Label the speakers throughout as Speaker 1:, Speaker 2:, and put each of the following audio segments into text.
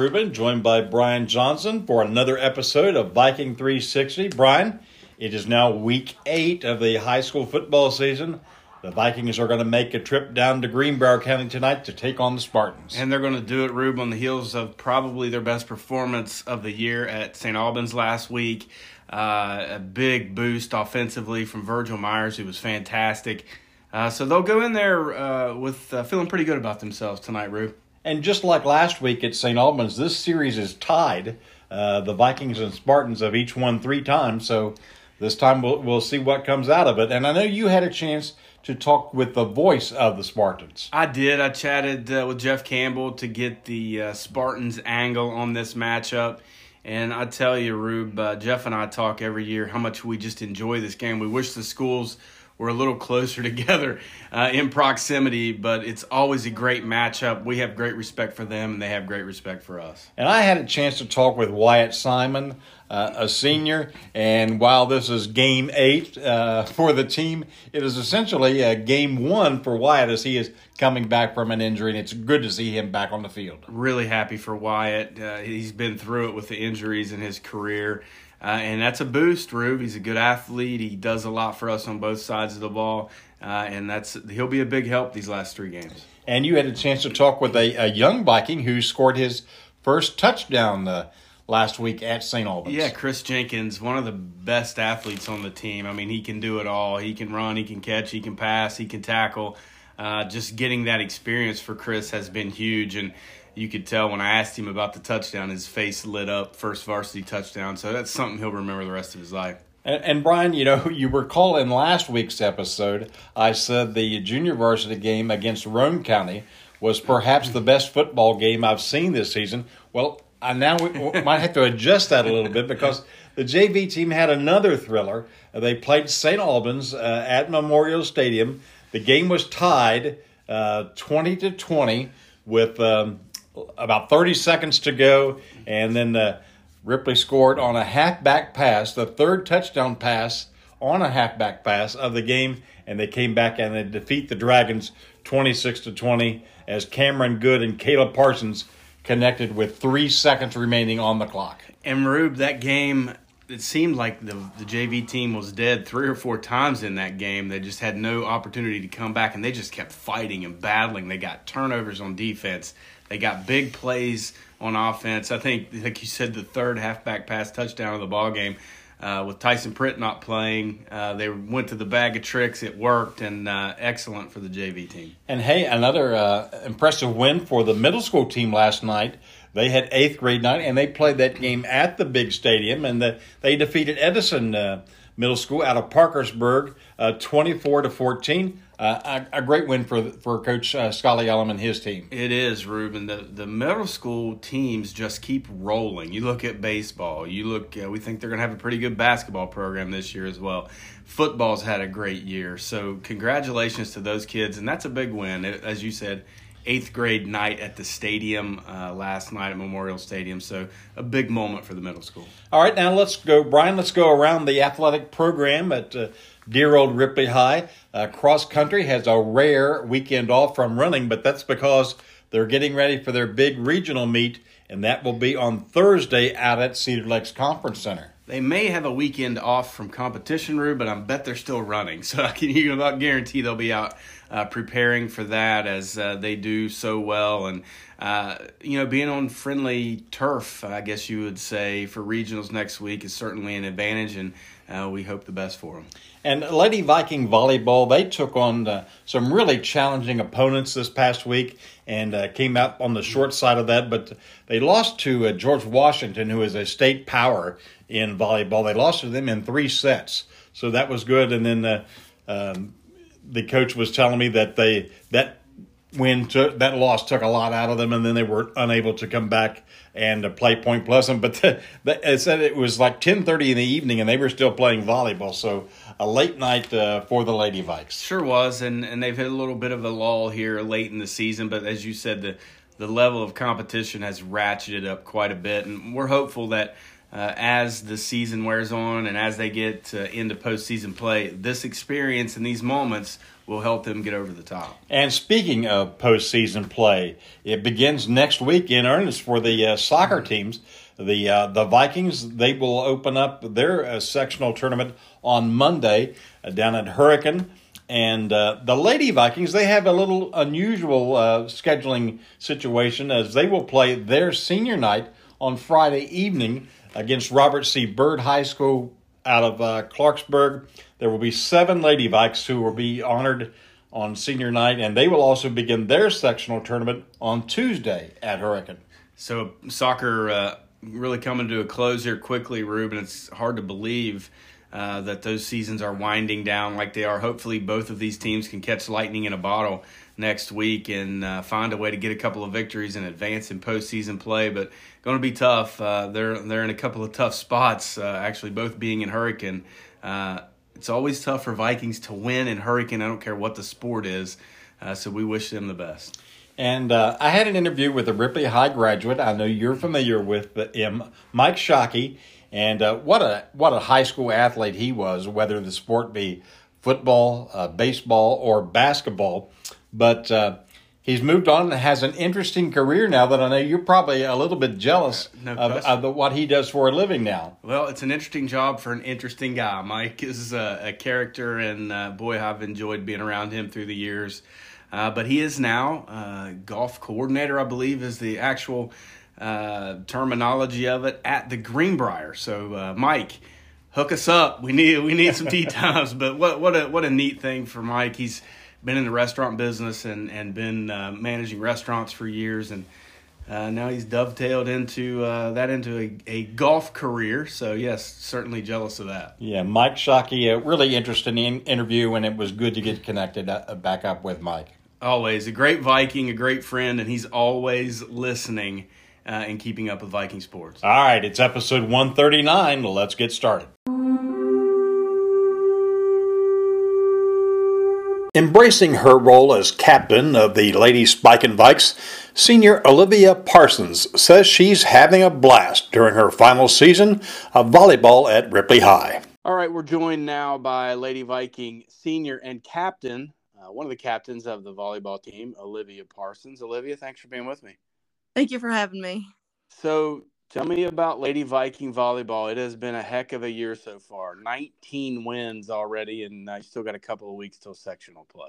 Speaker 1: Rubin, joined by Brian Johnson for another episode of Viking 360. Brian, it is now week eight of the high school football season. The Vikings are going to make a trip down to Greenbrier County tonight to take on the Spartans.
Speaker 2: And they're going to do it, Rube, on the heels of probably their best performance of the year at St. Albans last week. Uh, a big boost offensively from Virgil Myers, who was fantastic. Uh, so they'll go in there uh, with uh, feeling pretty good about themselves tonight, Rube.
Speaker 1: And just like last week at St. Albans, this series is tied. Uh, the Vikings and Spartans have each won three times, so this time we'll, we'll see what comes out of it. And I know you had a chance to talk with the voice of the Spartans.
Speaker 2: I did. I chatted uh, with Jeff Campbell to get the uh, Spartans angle on this matchup. And I tell you, Rube, uh, Jeff and I talk every year how much we just enjoy this game. We wish the schools were a little closer together uh, in proximity, but it's always a great matchup. We have great respect for them, and they have great respect for us.
Speaker 1: And I had a chance to talk with Wyatt Simon, uh, a senior, and while this is game eight uh, for the team, it is essentially a game one for Wyatt as he is coming back from an injury, and it's good to see him back on the field.
Speaker 2: Really happy for Wyatt. Uh, he's been through it with the injuries in his career. Uh, and that's a boost, Rube. He's a good athlete. He does a lot for us on both sides of the ball, uh, and that's he'll be a big help these last three games.
Speaker 1: And you had a chance to talk with a, a young Viking who scored his first touchdown uh, last week at St. Albans.
Speaker 2: Yeah, Chris Jenkins, one of the best athletes on the team. I mean, he can do it all. He can run, he can catch, he can pass, he can tackle. Uh, just getting that experience for Chris has been huge, and you could tell when I asked him about the touchdown, his face lit up. First varsity touchdown, so that's something he'll remember the rest of his life.
Speaker 1: And, and, Brian, you know, you recall in last week's episode, I said the junior varsity game against Roane County was perhaps the best football game I've seen this season. Well, I now might have to adjust that a little bit because the JV team had another thriller. They played St. Albans uh, at Memorial Stadium. The game was tied uh, 20 to 20 with um, about 30 seconds to go, and then uh, Ripley scored on a halfback pass, the third touchdown pass on a halfback pass of the game, and they came back and they defeat the Dragons 26 to 20 as Cameron Good and Caleb Parsons connected with three seconds remaining on the clock.
Speaker 2: And Rube, that game, it seemed like the the JV team was dead three or four times in that game. They just had no opportunity to come back, and they just kept fighting and battling. They got turnovers on defense. They got big plays on offense. I think, like you said, the third halfback pass touchdown of the ball game. Uh, with Tyson Pritt not playing, uh, they went to the bag of tricks. It worked, and uh, excellent for the JV team.
Speaker 1: And hey, another uh, impressive win for the middle school team last night. They had eighth grade night, and they played that game at the big stadium, and the, they defeated Edison uh, Middle School out of Parkersburg, uh, twenty-four to fourteen uh, a, a, great win for for Coach uh, Scotty Ellum and his team.
Speaker 2: It is, Ruben. The the middle school teams just keep rolling. You look at baseball. You look. Uh, we think they're going to have a pretty good basketball program this year as well. Football's had a great year. So congratulations to those kids, and that's a big win. As you said, eighth grade night at the stadium uh, last night at Memorial Stadium. So a big moment for the middle school.
Speaker 1: All right, now let's go, Brian. Let's go around the athletic program at uh, dear old Ripley High. Uh, cross country has a rare weekend off from running, but that's because they're getting ready for their big regional meet, and that will be on Thursday out at Cedar Lakes Conference Center.
Speaker 2: They may have a weekend off from competition, Rue, but I bet they're still running. So I can you about guarantee they'll be out uh, preparing for that as uh, they do so well. And, uh, you know, being on friendly turf, I guess you would say, for regionals next week is certainly an advantage. And uh, we hope the best for them.
Speaker 1: And Lady Viking Volleyball, they took on uh, some really challenging opponents this past week and uh, came out on the short side of that. But they lost to uh, George Washington, who is a state power in volleyball. They lost to them in three sets, so that was good. And then uh, um, the coach was telling me that they that win took that loss took a lot out of them, and then they were unable to come back and uh, play Point Pleasant. But the, the, it said it was like ten thirty in the evening, and they were still playing volleyball. So a late night uh, for the Lady Vikes.
Speaker 2: Sure was, and and they've hit a little bit of a lull here late in the season. But as you said, the the level of competition has ratcheted up quite a bit, and we're hopeful that uh, as the season wears on and as they get uh, into postseason play, this experience and these moments will help them get over the top.
Speaker 1: And speaking of postseason play, it begins next week in earnest for the uh, soccer teams. The uh, the Vikings they will open up their uh, sectional tournament on Monday uh, down at Hurricane. And uh, the Lady Vikings, they have a little unusual uh, scheduling situation as they will play their senior night on Friday evening against Robert C. Byrd High School out of uh, Clarksburg. There will be seven Lady Vikes who will be honored on senior night, and they will also begin their sectional tournament on Tuesday at Hurricane.
Speaker 2: So soccer uh, really coming to a close here quickly, Ruben. It's hard to believe uh, that those seasons are winding down like they are. Hopefully, both of these teams can catch lightning in a bottle next week and uh, find a way to get a couple of victories and advance in postseason play. But going to be tough. Uh, they're they're in a couple of tough spots. Uh, actually, both being in Hurricane. Uh, it's always tough for Vikings to win in Hurricane. I don't care what the sport is. Uh, so we wish them the best.
Speaker 1: And uh, I had an interview with a Ripley High graduate. I know you're familiar with him, Mike Shockey, and uh, what a what a high school athlete he was, whether the sport be football, uh, baseball, or basketball. But uh, he's moved on and has an interesting career now that I know you're probably a little bit jealous
Speaker 2: No
Speaker 1: of, of the, what he does for a living now.
Speaker 2: Well, it's an interesting job for an interesting guy. Mike is a, a character, and uh, boy, I've enjoyed being around him through the years. Uh, but he is now uh, golf coordinator, I believe, is the actual uh, terminology of it at the Greenbrier. So, uh, Mike, hook us up. We need we need some tee times. But what what a what a neat thing for Mike. He's been in the restaurant business and and been uh, managing restaurants for years and. Uh, now he's dovetailed into uh, that into a, a golf career. So yes, certainly jealous of that.
Speaker 1: Yeah, Mike Shockey, a really interesting in- interview, and it was good to get connected uh, back up with Mike.
Speaker 2: Always a great Viking, a great friend, and he's always listening uh, and keeping up with Viking sports.
Speaker 1: All right, it's episode 139. Let's get started. Embracing her role as captain of the Lady Spiken Vikes, senior Olivia Parsons says she's having a blast during her final season of volleyball at Ripley High.
Speaker 2: All right, we're joined now by Lady Viking senior and captain, uh, one of the captains of the volleyball team, Olivia Parsons. Olivia, thanks for being with me.
Speaker 3: Thank you for having me.
Speaker 2: So, tell me about Lady Viking volleyball. It has been a heck of a year so far. 19 wins already, and I still got a couple of weeks till sectional play.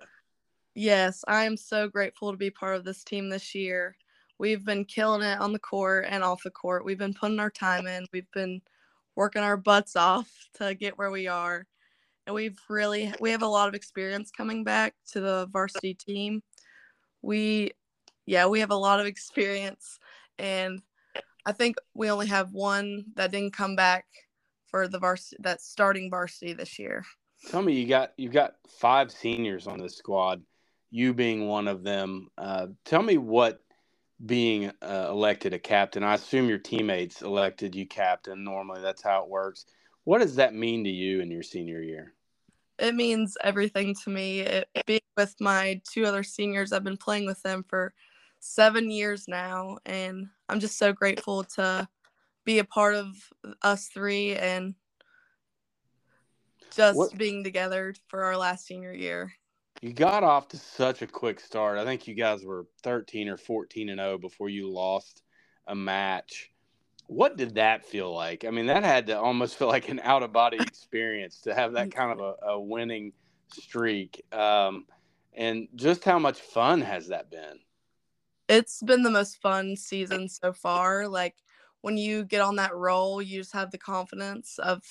Speaker 3: Yes, I am so grateful to be part of this team this year. We've been killing it on the court and off the court. We've been putting our time in. We've been working our butts off to get where we are. And we've really we have a lot of experience coming back to the varsity team. We yeah, we have a lot of experience and I think we only have one that didn't come back for the varsity that's starting varsity this year.
Speaker 2: Tell me, you got you've got five seniors on this squad, you being one of them. Uh, tell me what being uh, elected a captain. I assume your teammates elected you captain. Normally, that's how it works. What does that mean to you in your senior year?
Speaker 3: it means everything to me. It, being with my two other seniors, I've been playing with them for seven years now, and I'm just so grateful to be a part of us three and just
Speaker 2: What-
Speaker 3: being together for our last senior year.
Speaker 2: You got off to such a quick start. I think you guys were 13 or 14 and 0 before you lost a match. What did that feel like? I mean, that had to almost feel like an out of body experience to have that kind of a, a winning streak. Um, and just how much fun has that been?
Speaker 3: It's been the most fun season so far. Like when you get on that roll, you just have the confidence of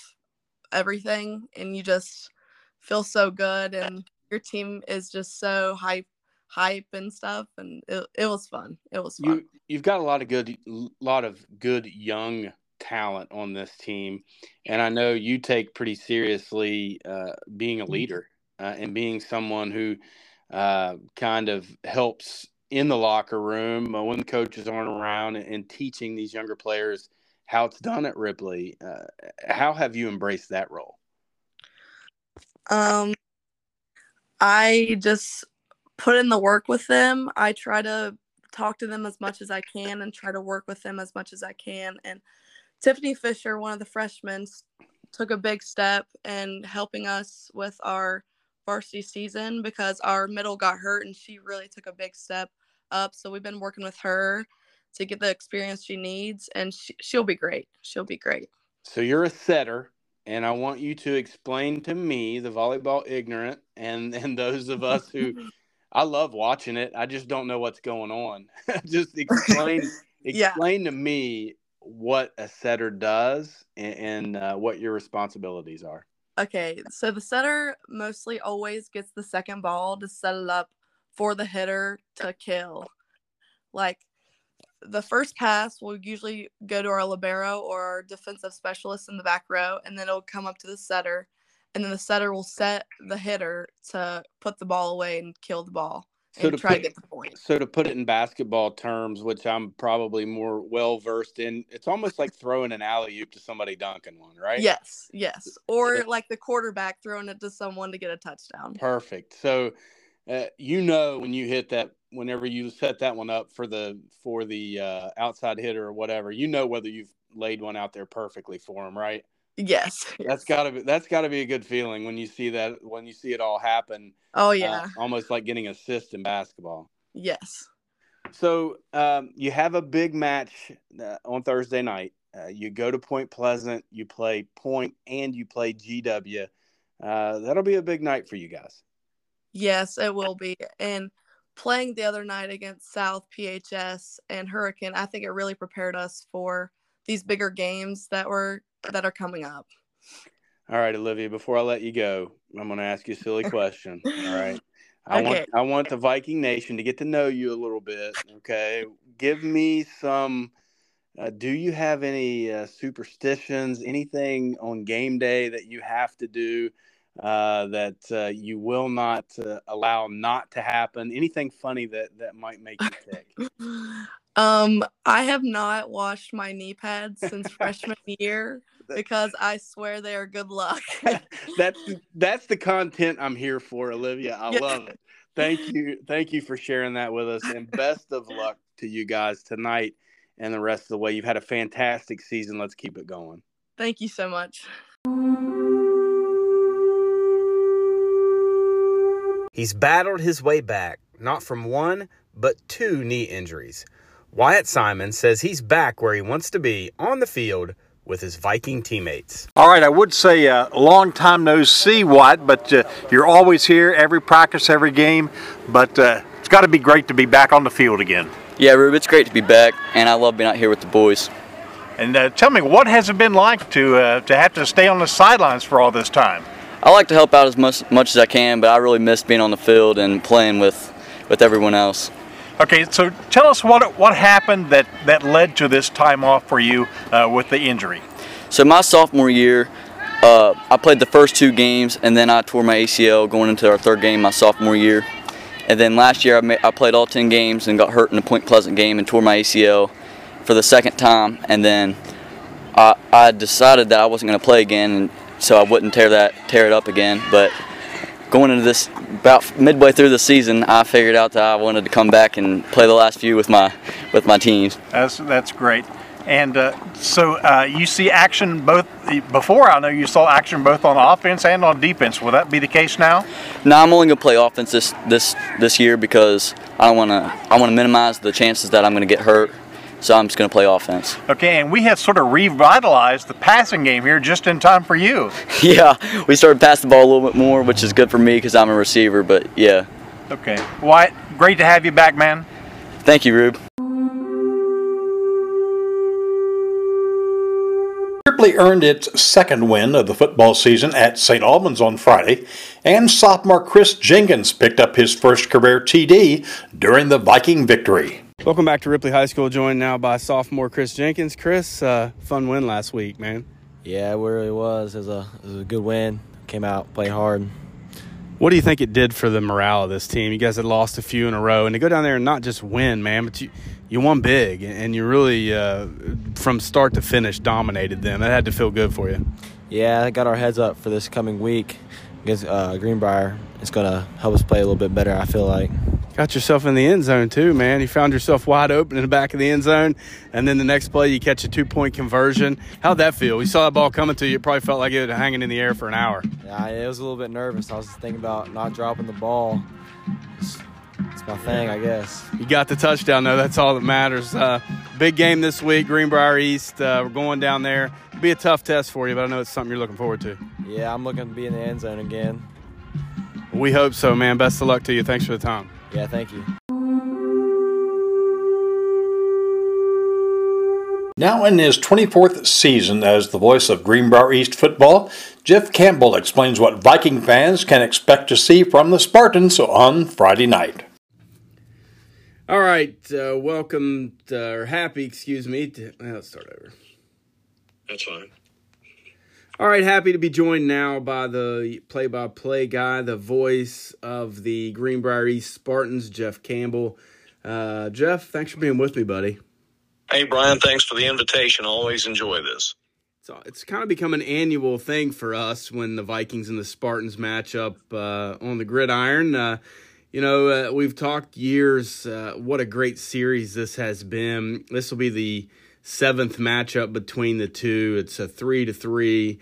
Speaker 3: everything and you just feel so good and your team is just so hype hype and stuff and it, it was fun it was fun
Speaker 2: You you've got a lot of good lot of good young talent on this team, and I know you take pretty seriously uh, being a leader uh, and being someone who uh, kind of helps in the locker room uh, when the coaches aren't around and, teaching these younger players how it's done at Ripley. Uh, how have you embraced that role?
Speaker 3: um i just put in the work with them i try to talk to them as much as i can and try to work with them as much as i can and Tiffany Fisher, one of the freshmen, took a big step in helping us with our varsity season because our middle got hurt and she really took a big step up. So we've been working with her to get the experience she needs, and she, she'll be great. She'll be great.
Speaker 2: So you're a setter, and I want you to explain to me, the volleyball ignorant, and and those of us who I love watching it. I just don't know what's going on. just explain explain yeah. to me what a setter does and, and uh, what your responsibilities are.
Speaker 3: Okay, so the setter mostly always gets the second ball to set it up for the hitter to kill. Like the first pass will usually go to our libero or our defensive specialist in the back row, and then it'll come up to the setter, and then the setter will set the hitter to put the ball away and kill the ball so and try put, to get the point.
Speaker 2: So to put it in basketball terms, which I'm probably more well versed in, it's almost like throwing an alley oop to somebody dunking one, right?
Speaker 3: Yes, yes, or like the quarterback throwing it to someone to get a touchdown.
Speaker 2: Perfect. So uh, you know when you hit that whenever you set that one up for the for the uh, outside hitter or whatever, you know whether you've laid one out there perfectly for him, right?
Speaker 3: Yes.
Speaker 2: That's gotta be that's gotta be a good feeling when you see that when you see it all happen.
Speaker 3: Oh uh, yeah.
Speaker 2: Uh, almost like getting assist in basketball.
Speaker 3: Yes.
Speaker 2: So um, you have a big match uh, on Thursday night. Uh, you go to Point Pleasant, you play Point, and you play GW. Uh, that'll be a big night for you guys.
Speaker 3: Yes, it will be. And playing the other night against South PHS and Hurricane, I think it really prepared us for these bigger games that were that are coming up.
Speaker 2: All right, Olivia, before I let you go, I'm going to ask you a silly question. All right. I okay. want I want the Viking Nation to get to know you a little bit. Okay, give me some. Uh, do you have any uh, superstitions? Anything on game day that you have to do? Uh, that uh, you will not uh, allow not to happen? Anything funny that that might make you tick?
Speaker 3: um, I have not washed my knee pads since freshman year because I swear they are good luck.
Speaker 2: that's that's the content I'm here for, Olivia. I love it. Thank you, thank you for sharing that with us, and best of luck to you guys tonight and the rest of the way. You've had a fantastic season. Let's keep it going.
Speaker 3: Thank you so much.
Speaker 4: He's battled his way back, not from one, but two knee injuries. Wyatt Simon says he's back where he wants to be on the field with his Viking teammates.
Speaker 1: All right, I would say a uh, long time no see, Wyatt, but uh, you're always here, every practice, every game. But uh, it's got to be great to be back on the field again.
Speaker 5: Yeah, Rube, it's great to be back, and I love being out here with the boys.
Speaker 1: And uh, tell me, what has it been like to uh, to have to stay on the sidelines for all this time?
Speaker 5: I like to help out as much, much as I can, but I really miss being on the field and playing with, with everyone else.
Speaker 1: Okay, so tell us what what happened that, that led to this time off for you uh, with the injury.
Speaker 5: So my sophomore year, uh, I played the first two games, and then I tore my ACL going into our third game my sophomore year. And then last year I, I played all 10 games and got hurt in the Point Pleasant game and tore my ACL for the second time. And then I, I decided that I wasn't going to play again, and so I wouldn't tear that tear it up again. But going into this about midway through the season, I figured out that I wanted to come back and play the last few with my with my teams.
Speaker 1: That's that's great. And uh, so uh, you see action both before. I know you saw action both on offense and on defense. Will that be the case now?
Speaker 5: No, I'm only going to play offense this this this year because I don't want to. I want to minimize the chances that I'm going to get hurt so I'm just going to play offense.
Speaker 1: Okay, and we have sort of revitalized the passing game here just in time for you.
Speaker 5: yeah, we started passing the ball a little bit more, which is good for me because I'm a receiver, but yeah.
Speaker 1: Okay. Wyatt, great to have you back, man.
Speaker 5: Thank you, Rube.
Speaker 1: Ripley earned its second win of the football season at St. Albans on Friday, and sophomore Chris Jenkins picked up his first career TD during the Viking victory.
Speaker 2: Welcome back to Ripley High School, joined now by sophomore Chris Jenkins. Chris, uh, fun win last week, man.
Speaker 6: Yeah, it really was. It was, a, it was a good win. Came out, played hard.
Speaker 2: What do you think it did for the morale of this team? You guys had lost a few in a row, and to go down there and not just win, man, but you you won big, and you really, uh, from start to finish, dominated them. That had to feel good for you.
Speaker 6: Yeah, I got our heads up for this coming week against uh, Greenbrier. It's going to help us play a little bit better, I feel like.
Speaker 2: Got yourself in the end zone too, man. You found yourself wide open in the back of the end zone, and then the next play you catch a two point conversion. How'd that feel? You saw that ball coming to you. It probably felt like it was hanging in the air for an hour.
Speaker 6: Yeah, it was a little bit nervous. I was thinking about not dropping the ball. It's, it's my thing, I guess.
Speaker 2: You got the touchdown though. That's all that matters. Uh, big game this week, Greenbrier East. Uh, we're going down there. It'll be a tough test for you, but I know it's something you're looking forward to.
Speaker 6: Yeah, I'm looking to be in the end zone again.
Speaker 2: We hope so, man. Best of luck to you. Thanks for the time.
Speaker 6: Yeah, thank you.
Speaker 1: Now in his 24th season as the voice of Greenbrier East football, Jeff Campbell explains what Viking fans can expect to see from the Spartans on Friday night.
Speaker 2: All right, uh, welcome to, or happy, excuse me. To, well, let's start over.
Speaker 7: That's fine.
Speaker 2: All right, happy to be joined now by the play-by-play guy, the voice of the Greenbrier East Spartans, Jeff Campbell. Uh, Jeff, thanks for being with me, buddy.
Speaker 7: Hey, Brian, thanks for the invitation. Always enjoy this.
Speaker 2: So it's kind of become an annual thing for us when the Vikings and the Spartans match up uh, on the gridiron. Uh, you know, uh, we've talked years. Uh, what a great series this has been. This will be the seventh matchup between the two. It's a three to three.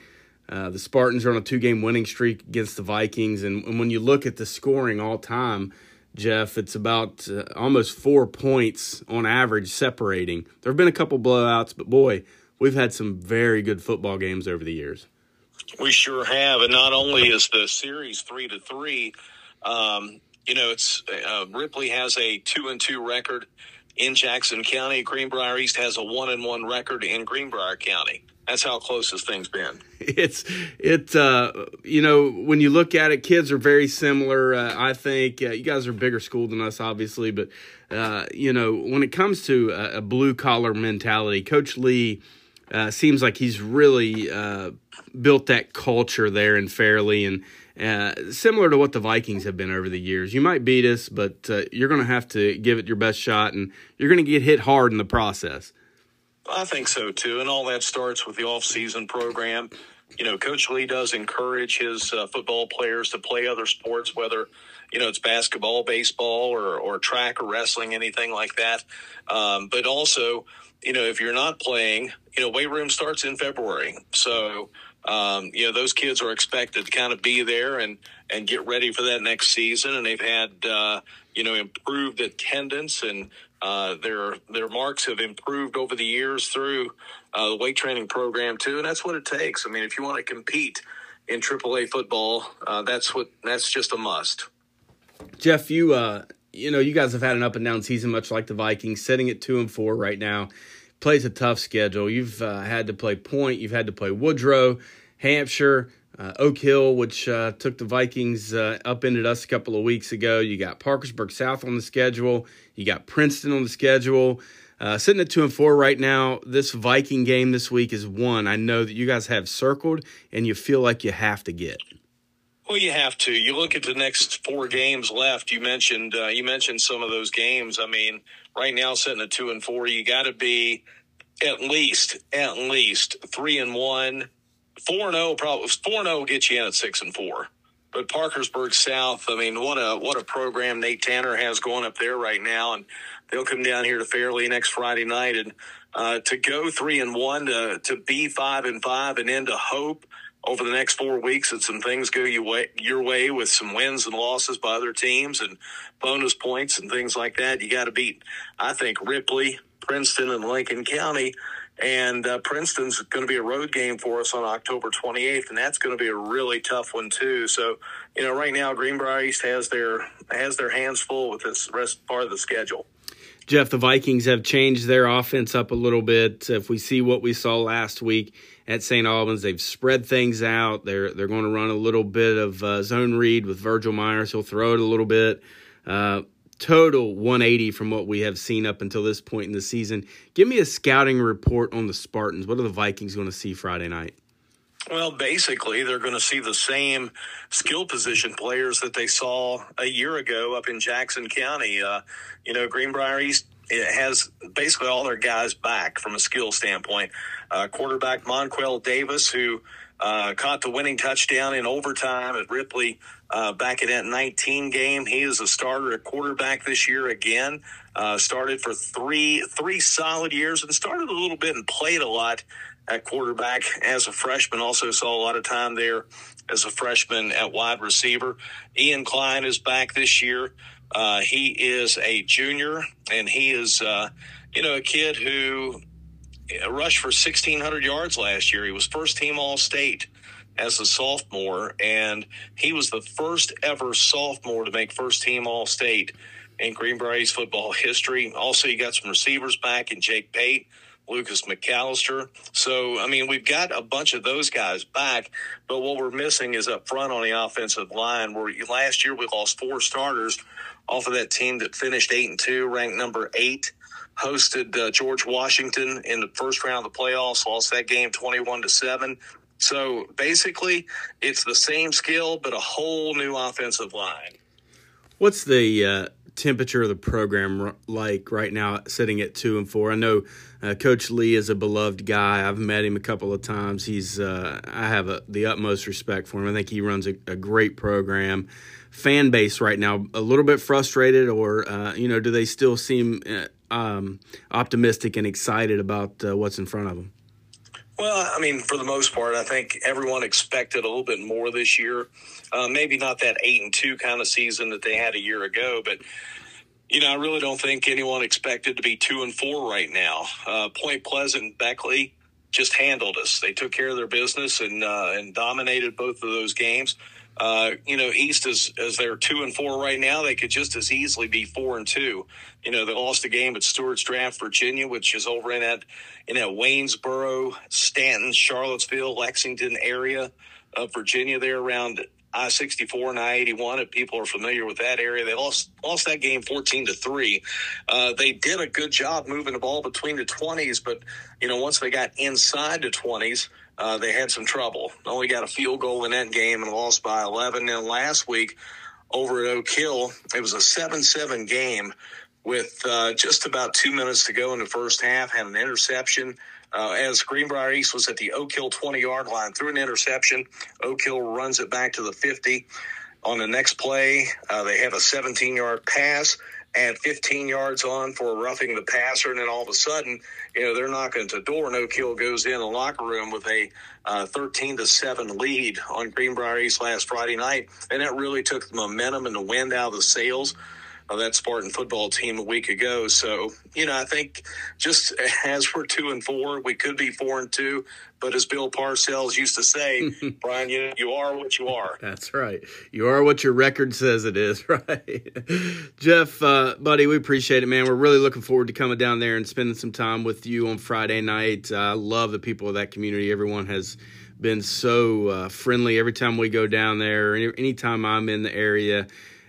Speaker 2: Uh, the Spartans are on a two-game winning streak against the Vikings, and, and when you look at the scoring all time, Jeff, it's about uh, almost four points on average separating. There have been a couple blowouts, but boy, we've had some very good football games over the years.
Speaker 7: We sure have, and not only is the series three to three, um, you know, it's uh, Ripley has a two and two record in Jackson County. Greenbrier East has a one and one record in Greenbrier County. That's how close this thing's been.
Speaker 2: It's it uh, you know when you look at it, kids are very similar. Uh, I think uh, you guys are bigger school than us, obviously, but uh, you know when it comes to a, a blue collar mentality, Coach Lee. Uh, seems like he's really uh, built that culture there in Fairlea, and uh, similar to what the Vikings have been over the years. You might beat us, but uh, you're going to have to give it your best shot, and you're going to get hit hard in the process.
Speaker 7: I think so too, and all that starts with the off-season program. You know, Coach Lee does encourage his uh, football players to play other sports, whether you know it's basketball, baseball, or or track or wrestling, anything like that. Um, but also, you know, if you're not playing, you know, weight room starts in February, so um, you know those kids are expected to kind of be there and and get ready for that next season, and they've had uh, you know improved attendance and uh, their their marks have improved over the years through uh, the weight training program too, and that's what it takes. I mean, if you want to compete in AAA football, uh, that's what that's just a must.
Speaker 2: Jeff, you uh, you know you guys have had an up and down season, much like the Vikings, sitting at two and four right now. Plays a tough schedule. You've uh, had to play Point, you've had to play Woodrow, Hampshire. Uh, Oak Hill, which uh, took the Vikings uh, upended us a couple of weeks ago. You got Parkersburg South on the schedule. You got Princeton on the schedule. Uh, sitting at two and four right now. This Viking game this week is one I know that you guys have circled, and you feel like you have to get.
Speaker 7: Well, you have to. You look at the next four games left. You mentioned uh, you mentioned some of those games. I mean, right now sitting at two and four, you got to be at least at least three and one. Four and zero probably four and zero get you in at six and four. But Parkersburg South, I mean, what a what a program Nate Tanner has going up there right now, and they'll come down here to Fairlea next Friday night, and uh, to go three and one, to to be five and five, and into hope over the next four weeks that some things go your way, your way with some wins and losses by other teams and bonus points and things like that. You got to beat, I think, Ripley, Princeton, and Lincoln County and uh, Princeton's going to be a road game for us on October 28th, and that's going to be a really tough one too. So, you know, right now Greenbrier East has their has their hands full with this rest part of the schedule.
Speaker 2: Jeff, the Vikings have changed their offense up a little bit. If we see what we saw last week at St. Albans, they've spread things out. They're they're going to run a little bit of uh, zone read with Virgil Myers. He'll throw it a little bit. Uh, total 180 from what we have seen up until this point in the season. Give me a scouting report on the Spartans. What are the Vikings going to see Friday night?
Speaker 7: Well, basically, they're going to see the same skill position players that they saw a year ago up in Jackson County. Uh, you know, Greenbrier East has basically all their guys back from a skill standpoint. Uh, quarterback Monquel Davis, who Uh, caught the winning touchdown in overtime at Ripley uh, back in that 19 game. He is a starter at quarterback this year again. Uh, started for three three solid years and started a little bit and played a lot at quarterback as a freshman. Also saw a lot of time there as a freshman at wide receiver. Ian Klein is back this year. Uh, he is a junior, and he is, uh, you know, a kid who rushed for 1,600 yards last year. He was first team All State as a sophomore, and he was the first ever sophomore to make first team All State in Greenbrier East football history. Also, you got some receivers back in Jake Pate, Lucas McAllister. So, I mean, we've got a bunch of those guys back, but what we're missing is up front on the offensive line. Where last year we lost four starters off of that team that finished eight and two, ranked number eight. Hosted uh, George Washington in the first round of the playoffs, lost that game twenty-one to seven. So basically, it's the same skill, but a whole new offensive line.
Speaker 2: What's the uh, temperature of the program like right now, sitting at two and four? I know uh, Coach Lee is a beloved guy. I've met him a couple of times. He's uh, I have a, the utmost respect for him. I think he runs a, a, great program. Fan base right now a little bit frustrated, or uh, you know, do they still seem uh, um, optimistic and excited about uh, what's in front of them?
Speaker 7: Well, I mean, for the most part, I think everyone expected a little bit more this year. Uh, maybe not that eight and two kind of season that they had a year ago, but you know, I really don't think anyone expected to be two and four right now. Uh, Point Pleasant, Beckley just handled us. They took care of their business and uh, and dominated both of those games. Uh, you know, East is as they're two and four right now. They could just as easily be four and two. You know, they lost a game at Stuarts Draft, Virginia, which is over in that in that Waynesboro, Staunton, Charlottesville, Lexington area of Virginia. There around I sixty four and I eighty one. If people are familiar with that area, they lost lost that game fourteen to three. Uh, they did a good job moving the ball between the twenties, but you know once they got inside the twenties uh, they had some trouble. Only got a field goal in that game and lost by 11. And last week over at Oak Hill, it was a 7 7 game with uh, just about two minutes to go in the first half, had an interception. Uh, as Greenbrier East was at the Oak Hill 20 yard line, threw an interception. Oak Hill runs it back to the 50. On the next play, uh, they have a 17 yard pass and 15 yards on for roughing the passer, and then all of a sudden, you know, they're knocking at the door. Oak Hill goes in the locker room with a uh, 13 to seven lead on Greenbrier East last Friday night, and that really took the momentum and the wind out of the sails of that Spartan football team a week ago. So, you know, I think just as we're two and four, we could be four and two. But as Bill Parcells used to say, Brian, you, you are what you are.
Speaker 2: That's right. You are what your record says it is, right? Jeff, uh, buddy, we appreciate it, man. We're really looking forward to coming down there and spending some time with you on Friday night. I uh, love the people of that community. Everyone has been so uh, friendly every time we go down there, any, anytime I'm in the area.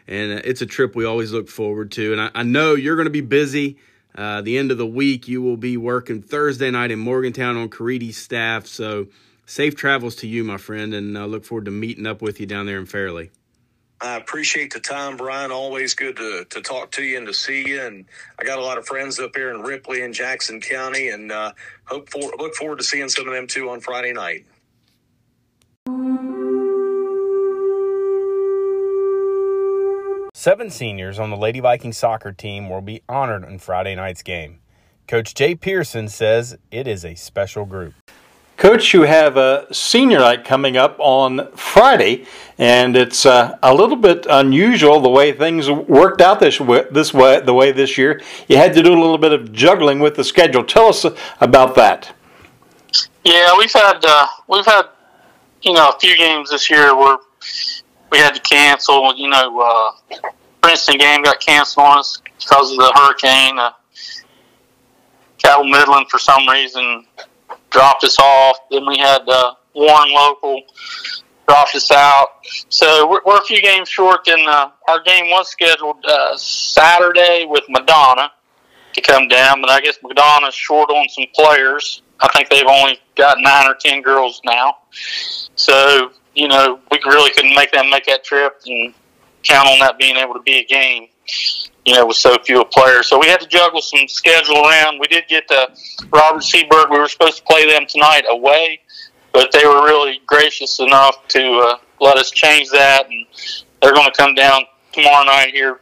Speaker 2: And uh, it's a trip we always look forward to. And I, I know you're going to be busy. Uh, the end of the week, you will be working Thursday night in Morgantown on Caridi's staff. So safe travels to you, my friend, and I look forward to meeting up with you down there in Fairlea.
Speaker 7: I appreciate the time, Brian. Always good to, to talk to you and to see you. And I got a lot of friends up here in Ripley and Jackson County, and uh, hope for look forward to seeing some of them too on Friday night.
Speaker 4: Seven seniors on the Lady Viking soccer team will be honored in Friday night's game. Coach Jay Pearson says it is a special group.
Speaker 1: Coach, you have a senior night coming up on Friday, and it's uh, a little bit unusual the way things worked out this way, this way, the way this year. You had to do a little bit of juggling with the schedule. Tell us about that.
Speaker 8: Yeah, we've had uh, we've had you know a few games this year where we had to cancel. You know, uh, Princeton game got canceled on us because of the hurricane. Uh, Cabell Midland, for some reason, dropped us off. Then we had uh, Warren Local dropped us out. So we're, we're a few games short. And uh, our game was scheduled uh, Saturday with Madonna to come down, but I guess Madonna's short on some players. I think they've only got nine or ten girls now. So you know, we really couldn't make them make that trip and count on that being able to be a game, you know, with so few players. So we had to juggle some schedule around. We did get to Robert C. Byrd. We were supposed to play them tonight away, but they were really gracious enough to uh, let us change that, and they're going to come down tomorrow night here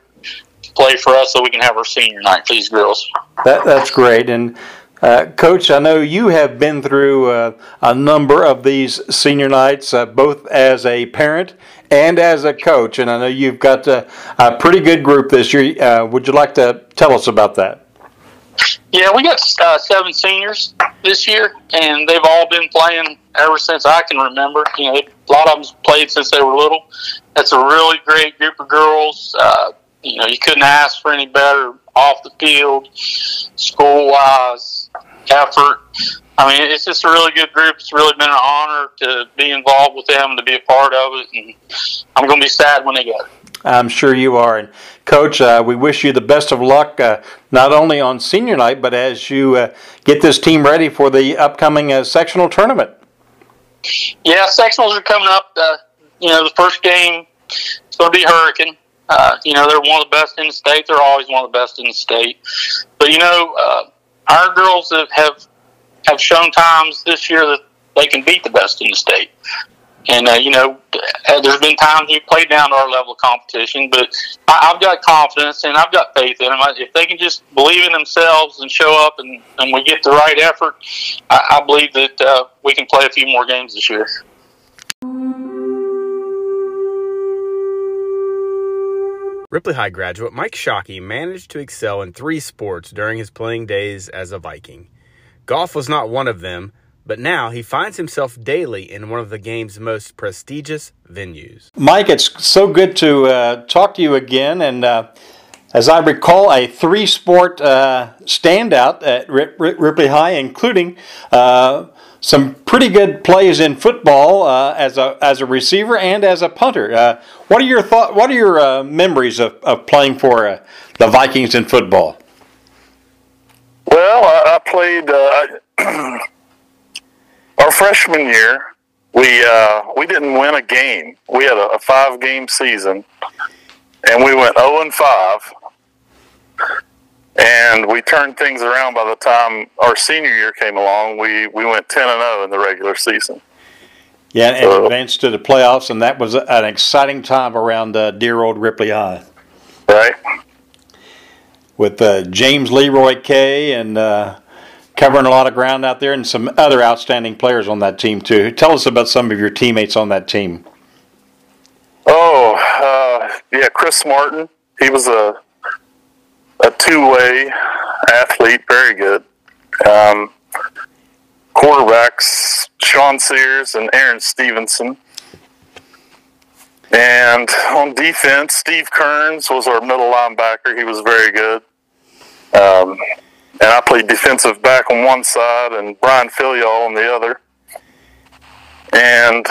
Speaker 8: to play for us so we can have our senior night for these girls.
Speaker 1: That, that's great. And uh, Coach, I know you have been through uh, a number of these senior nights, uh, both as a parent and as a coach, and I know you've got a, a pretty good group this year. Uh, would you like to tell us about that?
Speaker 8: Yeah, we got uh, seven seniors this year, and they've all been playing ever since I can remember. You know, a lot of them played since they were little. That's a really great group of girls. You know, you couldn't ask for any better off the field, school wise, effort. I mean, it's just a really good group. It's really been an honor to be involved with them to be a part of it. And I'm going to be sad when they go.
Speaker 1: I'm sure you are. And Coach, uh, we wish you the best of luck, uh, not only on senior night, but as you uh, get this team ready for the upcoming uh, sectional tournament.
Speaker 8: Yeah, sectionals are coming up. Uh, you know, the first game is going to be Hurricane. Uh, you know, they're one of the best in the state. They're always one of the best in the state. But you know, our girls have, have have shown times this year that they can beat the best in the state. And, uh, you know, uh, there's been times we played down to our level of competition, but I, have got confidence and I've got faith in them. If they can just believe in themselves and show up and, and we get the right effort, I, I believe that uh, we can play a few more games this year.
Speaker 4: Ripley High graduate Mike Shockey managed to excel in three sports during his playing days as a Viking. Golf was not one of them, but now he finds himself daily in one of the game's most prestigious venues.
Speaker 1: Mike, it's so good to uh, talk to you again. And uh, as I recall, a three sport uh, standout at Ripley High, including uh, some pretty good plays in football uh, as a as a receiver and as a punter. Uh, what are your thought? What are your memories of, of playing for the Vikings in football?
Speaker 9: Well, I, I played uh, our freshman year. We uh, we didn't win a game. We had a, a five game season, and we went zero oh and five. And we turned things around by the time our senior year came along. We we went ten and zero oh in the regular season.
Speaker 1: Yeah, and so, advanced to the playoffs, and that was an exciting time around uh, dear old Ripley High.
Speaker 9: Right
Speaker 1: with uh, James Leroy Kay and uh, covering a lot of ground out there, and some other outstanding players on that team too. Tell us about some of your teammates on that team.
Speaker 9: Oh, uh, yeah, Chris Martin. He was a a two way athlete, very good. Um, quarterbacks Sean Sears and Aaron Stevenson. And on defense, Steve Kearns was our middle linebacker. He was very good. Um, and I played defensive back on one side and Brian Filial on the other. And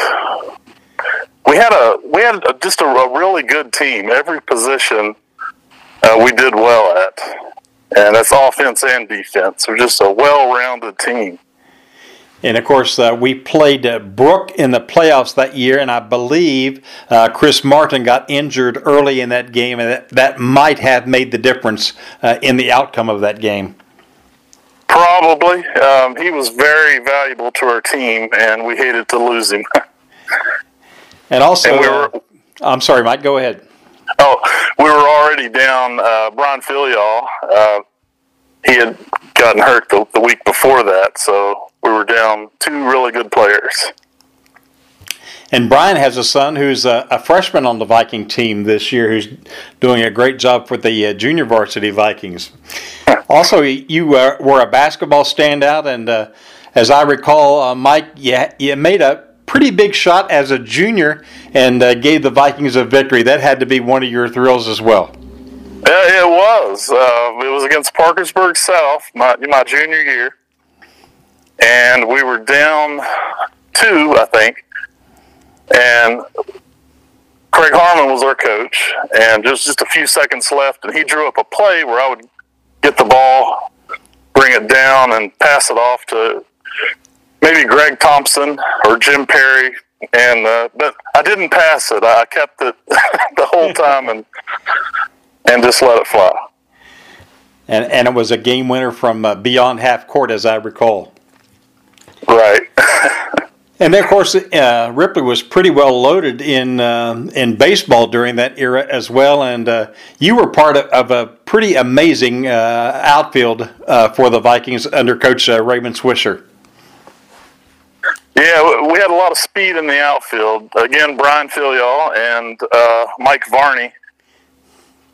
Speaker 9: we had a we had a, just a, a, really good team. Every position uh, we did well at, and that's offense and defense. We're just a well-rounded team.
Speaker 1: And of course, uh, we played uh, Brooke in the playoffs that year, and I believe uh, Chris Martin got injured early in that game, and that, that might have made the difference uh, in the outcome of that game.
Speaker 9: Probably. Um, he was very valuable to our team, and we hated to lose him.
Speaker 1: and also, and we were, uh, I'm sorry, Mike, go ahead.
Speaker 9: Oh, we were already down uh, Brian Filial. uh, he had gotten hurt the, the week before that, so we were down two really good players.
Speaker 1: And Brian has a son who's a, a, freshman on the Viking team this year who's doing a great job for the uh, junior varsity Vikings. also, you uh, were a basketball standout, and uh, as I recall, uh, Mike, you, you made a pretty big shot as a junior and uh, gave the Vikings a victory. That had to be one of your thrills as well.
Speaker 9: Yeah, it was. Uh, it was against Parkersburg South, my, my junior year and we were down two, I think. And Craig Harmon was our coach, and just just a few seconds left, and he drew up a play where I would get the ball, bring it down, and pass it off to maybe Greg Thompson or Jim Perry. And uh, but I didn't pass it. I kept it the whole time and and just let it fly.
Speaker 1: And and it was a game winner from uh, beyond half court, as I recall.
Speaker 9: Right.
Speaker 1: And then, of course, uh, Ripley was pretty well loaded in uh, in baseball during that era as well. And uh, you were part of, of a pretty amazing uh, outfield uh, for the Vikings under Coach uh, Raymond Swisher.
Speaker 9: Yeah, we had a lot of speed in the outfield. Again, Brian Filial and uh, Mike Varney.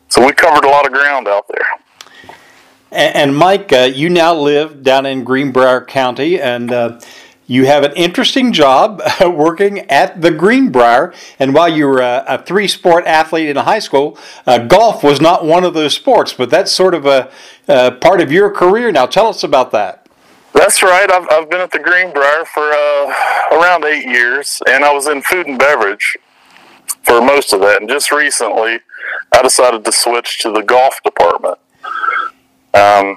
Speaker 9: So we covered a lot of ground out there.
Speaker 1: And, and Mike, uh, you now live down in Greenbrier County, and uh, you have an interesting job working at the Greenbrier. And while you were a, a three sport athlete in high school, uh, golf was not one of those sports, but that's sort of a, a, part of your career. Now, tell us about that.
Speaker 9: That's right. I've, I've been at the Greenbrier for uh, around eight years, and I was in food and beverage for most of that. And just recently, I decided to switch to the golf department. Um,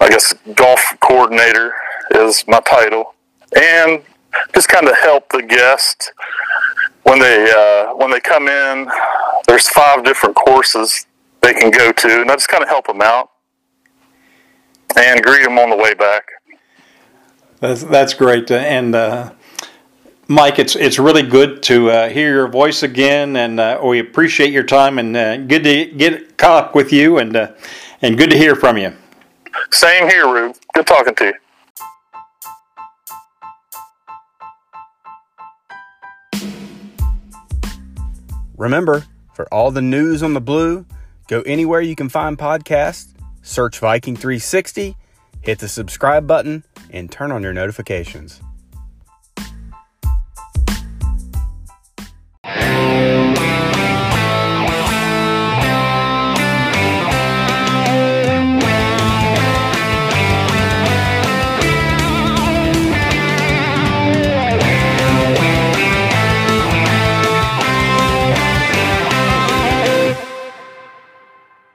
Speaker 9: I guess golf coordinator is my title and just kind of help the guest when they uh, when they come in. There's five different courses they can go to, and I just kind of help them out and greet them on the way back.
Speaker 1: That's that's great, and uh, Mike, it's it's really good to uh, hear your voice again, and uh, we appreciate your time, and uh, good to get caught up with you, and uh, and good to hear from you.
Speaker 9: Same here, Rube. Good talking to you.
Speaker 4: Remember, for all the news on the blue, go anywhere you can find podcasts, search Viking 360, hit the subscribe button, and turn on your notifications.